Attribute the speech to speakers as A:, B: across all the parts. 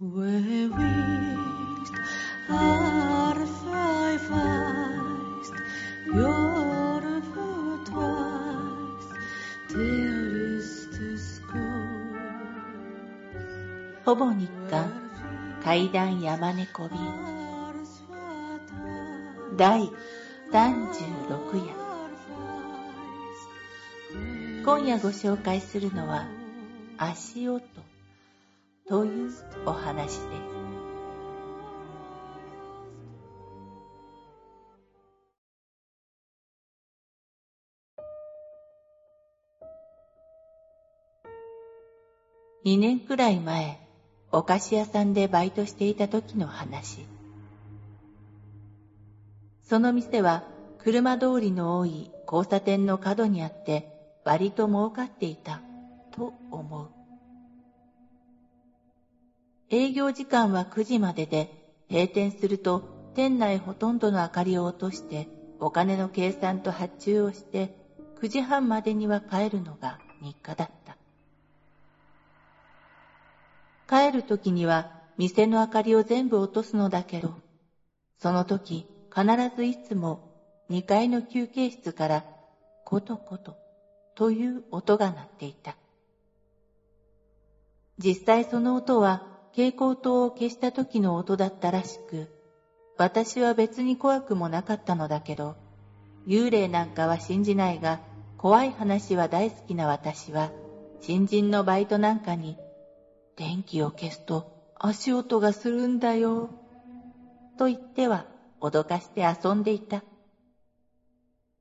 A: ほぼ日課階段山猫便第36夜今夜ご紹介するのは足音というお話です。2年くらい前、お菓子屋さんでバイトしていた時の話。その店は車通りの多い交差点の角にあって割と儲かっていたと思う。営業時間は9時までで閉店すると店内ほとんどの明かりを落としてお金の計算と発注をして9時半までには帰るのが日課だった。帰る時には店の明かりを全部落とすのだけど、その時必ずいつも2階の休憩室からコトコトという音が鳴っていた。実際その音は蛍光灯を消した時の音だったらしく、私は別に怖くもなかったのだけど、幽霊なんかは信じないが、怖い話は大好きな私は、新人のバイトなんかに、電気を消すと足音がするんだよ、と言っては脅かして遊んでいた。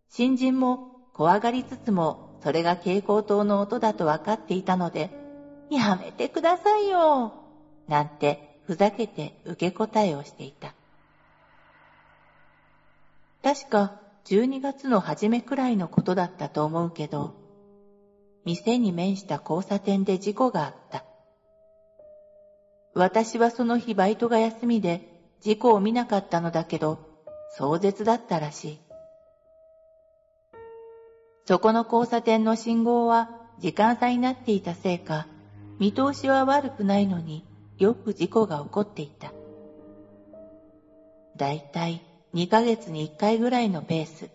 A: 新人も怖がりつつも、それが蛍光灯の音だと分かっていたので、やめてくださいよ、なんてふざけて受け答えをしていた。確か12月の初めくらいのことだったと思うけど、店に面した交差点で事故があった。私はその日バイトが休みで事故を見なかったのだけど、壮絶だったらしい。そこの交差点の信号は時間差になっていたせいか、見通しは悪くないのに、よく事故が起こっていた。だいたい2ヶ月に1回ぐらいのペース。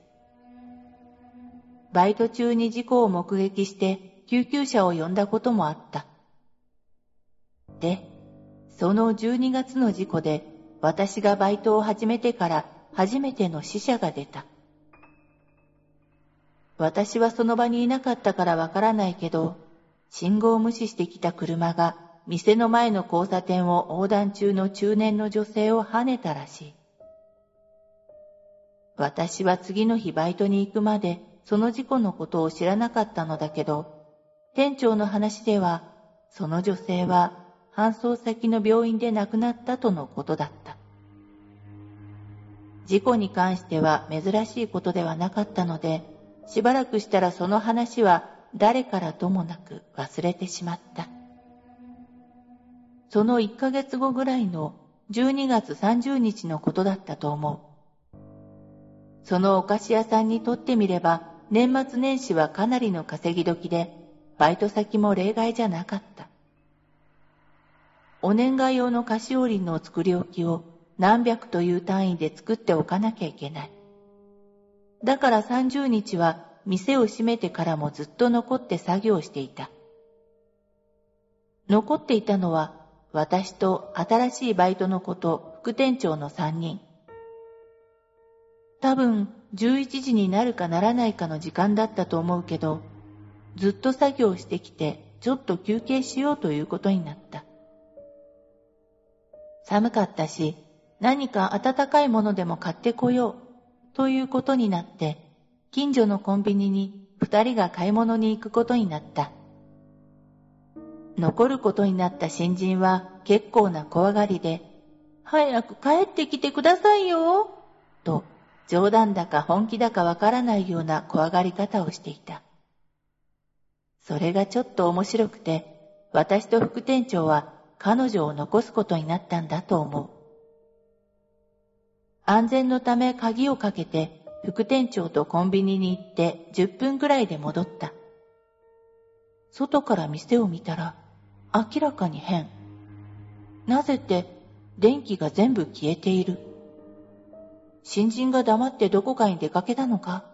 A: バイト中に事故を目撃して救急車を呼んだこともあった。で、その12月の事故で私がバイトを始めてから初めての死者が出た。私はその場にいなかったからわからないけど、信号を無視してきた車が店の前の交差点を横断中の中年の女性を跳ねたらしい。私は次の日バイトに行くまでその事故のことを知らなかったのだけど、店長の話では、その女性は搬送先の病院で亡くなったとのことだった。事故に関しては珍しいことではなかったので、しばらくしたらその話は誰からともなく忘れてしまった。その1ヶ月後ぐらいの12月30日のことだったと思う。そのお菓子屋さんにとってみれば、年末年始はかなりの稼ぎ時で、バイト先も例外じゃなかった。お年賀用の菓子折りの作り置きを何百という単位で作っておかなきゃいけない。だから30日は店を閉めてからもずっと残って作業していた。残っていたのは私と新しいバイトの子と副店長の3人。多分11時になるかならないかの時間だったと思うけど、ずっと作業してきてちょっと休憩しようということになった。寒かったし、何か温かいものでも買ってこようということになって、近所のコンビニに二人が買い物に行くことになった。残ることになった新人は結構な怖がりで、早く帰ってきてくださいよ、と冗談だか本気だかわからないような怖がり方をしていた。それがちょっと面白くて、私と副店長は彼女を残すことになったんだと思う。安全のため鍵をかけて副店長とコンビニに行って10分くらいで戻った。外から店を見たら明らかに変。なぜって電気が全部消えている。新人が黙ってどこかに出かけたのか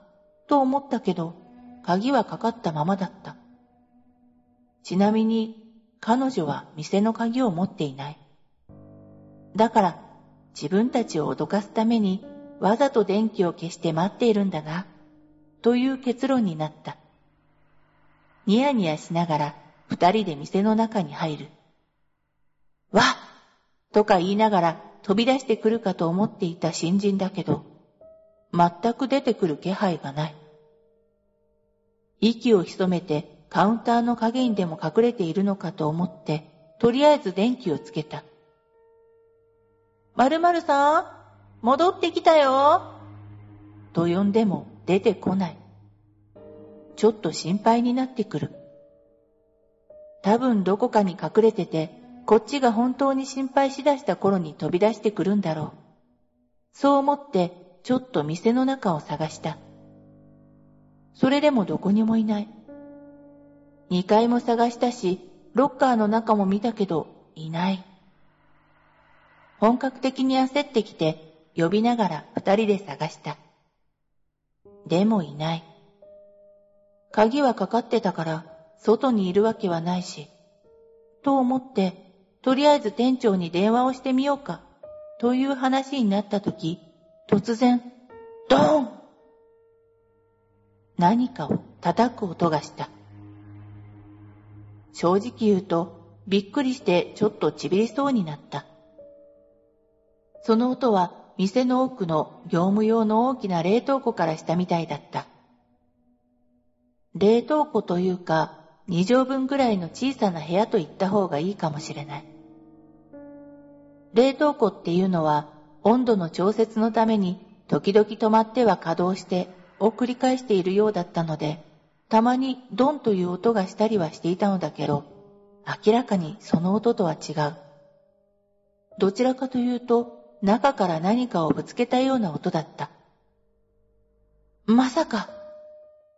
A: と思ったけど、鍵はかかったままだった。ちなみに、彼女は店の鍵を持っていない。だから、自分たちを脅かすために、わざと電気を消して待っているんだな、という結論になった。ニヤニヤしながら、二人で店の中に入る。わとか言いながら飛び出してくるかと思っていた新人だけど、全く出てくる気配がない。息を潜めてカウンターの影にでも隠れているのかと思って、とりあえず電気をつけた。〇〇さん、戻ってきたよ。と呼んでも出てこない。ちょっと心配になってくる。多分どこかに隠れてて、こっちが本当に心配しだした頃に飛び出してくるんだろう。そう思ってちょっと店の中を探した。それでもどこにもいない。二階も探したし、ロッカーの中も見たけど、いない。本格的に焦ってきて、呼びながら二人で探した。でもいない。鍵はかかってたから、外にいるわけはないし、と思って、とりあえず店長に電話をしてみようか、という話になったとき、突然、ドーン何かを叩く音がした。正直言うと、びっくりしてちょっとちびりそうになった。その音は店の奥の業務用の大きな冷凍庫からしたみたいだった。冷凍庫というか、2畳分ぐらいの小さな部屋と言った方がいいかもしれない。冷凍庫っていうのは温度の調節のために時々止まっては稼働してを繰り返しているようだったので、たまにドンという音がしたりはしていたのだけど、明らかにその音とは違う。どちらかというと、中から何かをぶつけたような音だった。まさか、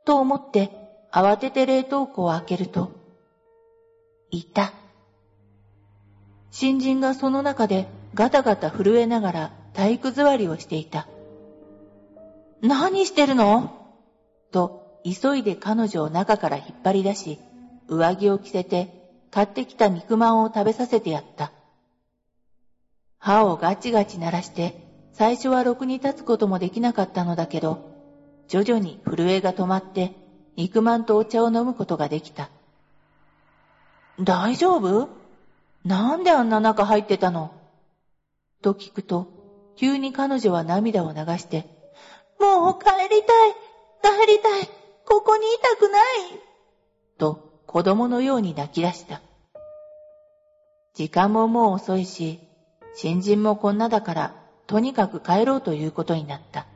A: と思って慌てて冷凍庫を開けると、いた。新人がその中でガタガタ震えながら体育座りをしていた。何してるの？と急いで彼女を中から引っ張り出し、上着を着せて買ってきた肉まんを食べさせてやった。歯をガチガチ鳴らして、最初はろくに立つこともできなかったのだけど、徐々に震えが止まって肉まんとお茶を飲むことができた。大丈夫？なんであんな中入ってたの？と聞くと、急に彼女は涙を流して、もう帰りたい帰りたいここにいたくないと子供のように泣き出した。時間ももう遅いし、新人もこんなだから、とにかく帰ろうということになった。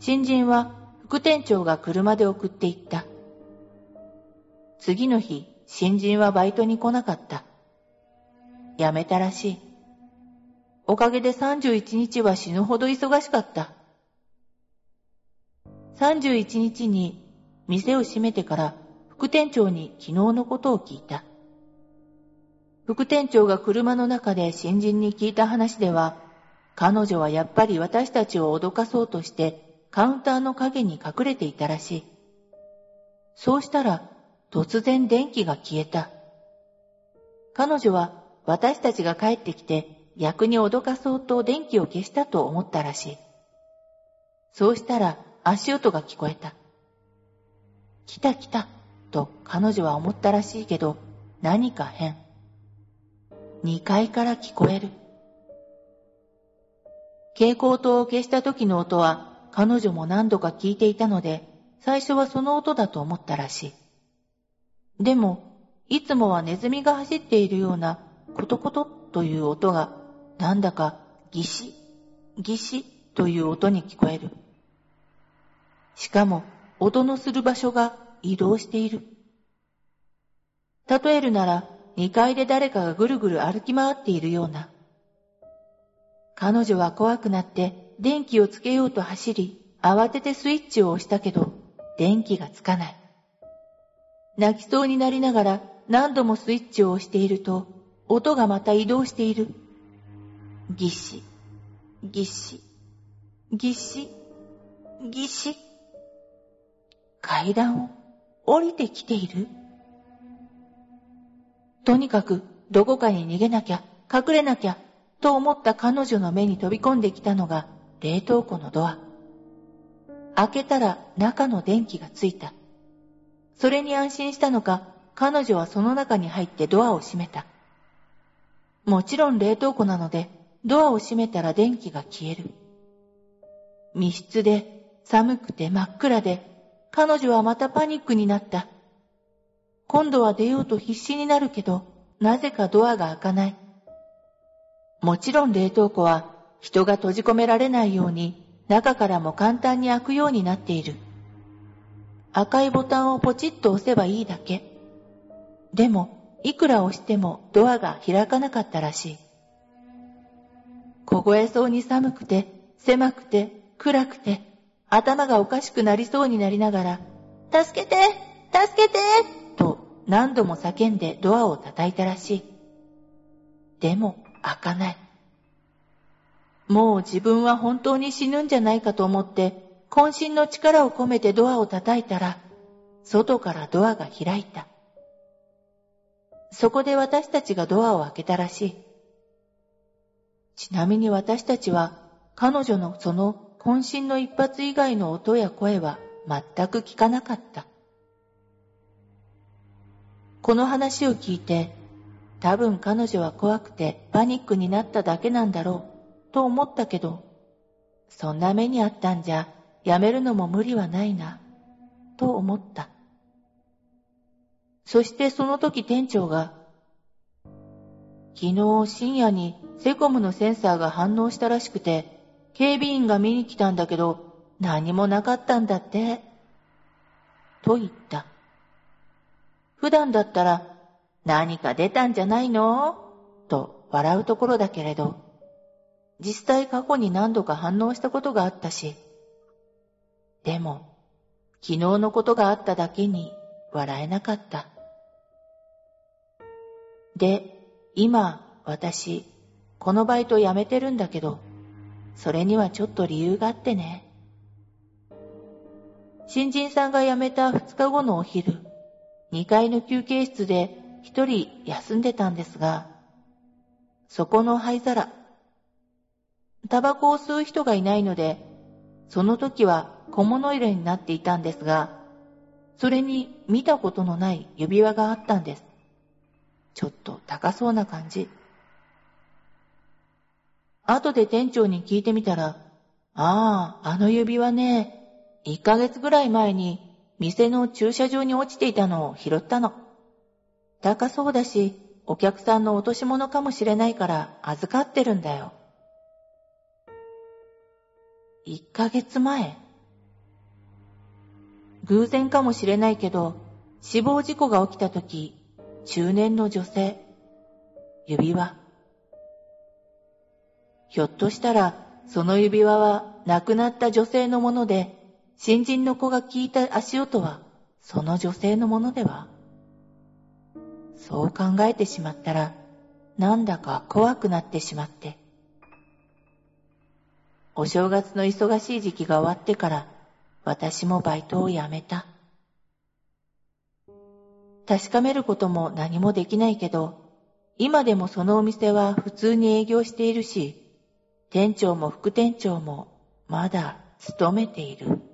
A: 新人は副店長が車で送っていった。次の日、新人はバイトに来なかった。辞めたらしい。おかげで31日は死ぬほど忙しかった。31日に店を閉めてから副店長に昨日のことを聞いた。副店長が車の中で新人に聞いた話では、彼女はやっぱり私たちを脅かそうとしてカウンターの影に隠れていたらしい。そうしたら突然電気が消えた。彼女は私たちが帰ってきて逆に脅かそうと電気を消したと思ったらしい。そうしたら足音が聞こえた。来た来たと彼女は思ったらしいけど何か変。二階から聞こえる。蛍光灯を消した時の音は彼女も何度か聞いていたので、最初はその音だと思ったらしい。でも、いつもはネズミが走っているようなコトコトという音が、なんだかギシ、ギシという音に聞こえる。しかも、音のする場所が移動している。例えるなら、2階で誰かがぐるぐる歩き回っているような。彼女は怖くなって電気をつけようと走り、慌ててスイッチを押したけど、電気がつかない。泣きそうになりながら何度もスイッチを押していると、音がまた移動している。ぎっし、ぎっし、ぎっし、ぎっし。階段を降りてきているとにかくどこかに逃げなきゃ、隠れなきゃ、と思った彼女の目に飛び込んできたのが冷凍庫のドア。開けたら中の電気がついた。それに安心したのか、彼女はその中に入ってドアを閉めた。もちろん冷凍庫なので、ドアを閉めたら電気が消える。密室で寒くて真っ暗で、彼女はまたパニックになった。今度は出ようと必死になるけど、なぜかドアが開かない。もちろん冷凍庫は人が閉じ込められないように中からも簡単に開くようになっている。赤いボタンをポチッと押せばいいだけ。でも、いくら押してもドアが開かなかったらしい。凍えそうに寒くて、狭くて、暗くて、頭がおかしくなりそうになりながら、助けて助けてと何度も叫んでドアを叩いたらしい。でも開かない。もう自分は本当に死ぬんじゃないかと思って、渾身の力を込めてドアを叩いたら、外からドアが開いた。そこで私たちがドアを開けたらしい。ちなみに私たちは、彼女のその渾身の一発以外の音や声は全く聞かなかった。この話を聞いて、多分彼女は怖くてパニックになっただけなんだろうと思ったけど、そんな目にあったんじゃやめるのも無理はないな、と思った。そしてその時店長が、昨日深夜にセコムのセンサーが反応したらしくて、警備員が見に来たんだけど、何もなかったんだって。と言った。普段だったら、何か出たんじゃないの？と笑うところだけれど、実際過去に何度か反応したことがあったし、でも、昨日のことがあっただけに笑えなかった。で、今、私、このバイト辞めてるんだけど、それにはちょっと理由があってね。新人さんが辞めた2日後のお昼、2階の休憩室で一人休んでたんですが、そこの灰皿、タバコを吸う人がいないので、その時は小物入れになっていたんですが、それに見たことのない指輪があったんです。ちょっと高そうな感じ。後で店長に聞いてみたら、ああ、あの指輪ね、1ヶ月ぐらい前に店の駐車場に落ちていたのを拾ったの。高そうだし、お客さんの落とし物かもしれないから預かってるんだよ。1ヶ月前。偶然かもしれないけど、死亡事故が起きた時、中年の女性、指輪、ひょっとしたら、その指輪は亡くなった女性のもので、新人の子が聞いた足音は、その女性のものでは。そう考えてしまったら、なんだか怖くなってしまって。お正月の忙しい時期が終わってから、私もバイトを辞めた。確かめることも何もできないけど、今でもそのお店は普通に営業しているし、店長も副店長もまだ勤めている。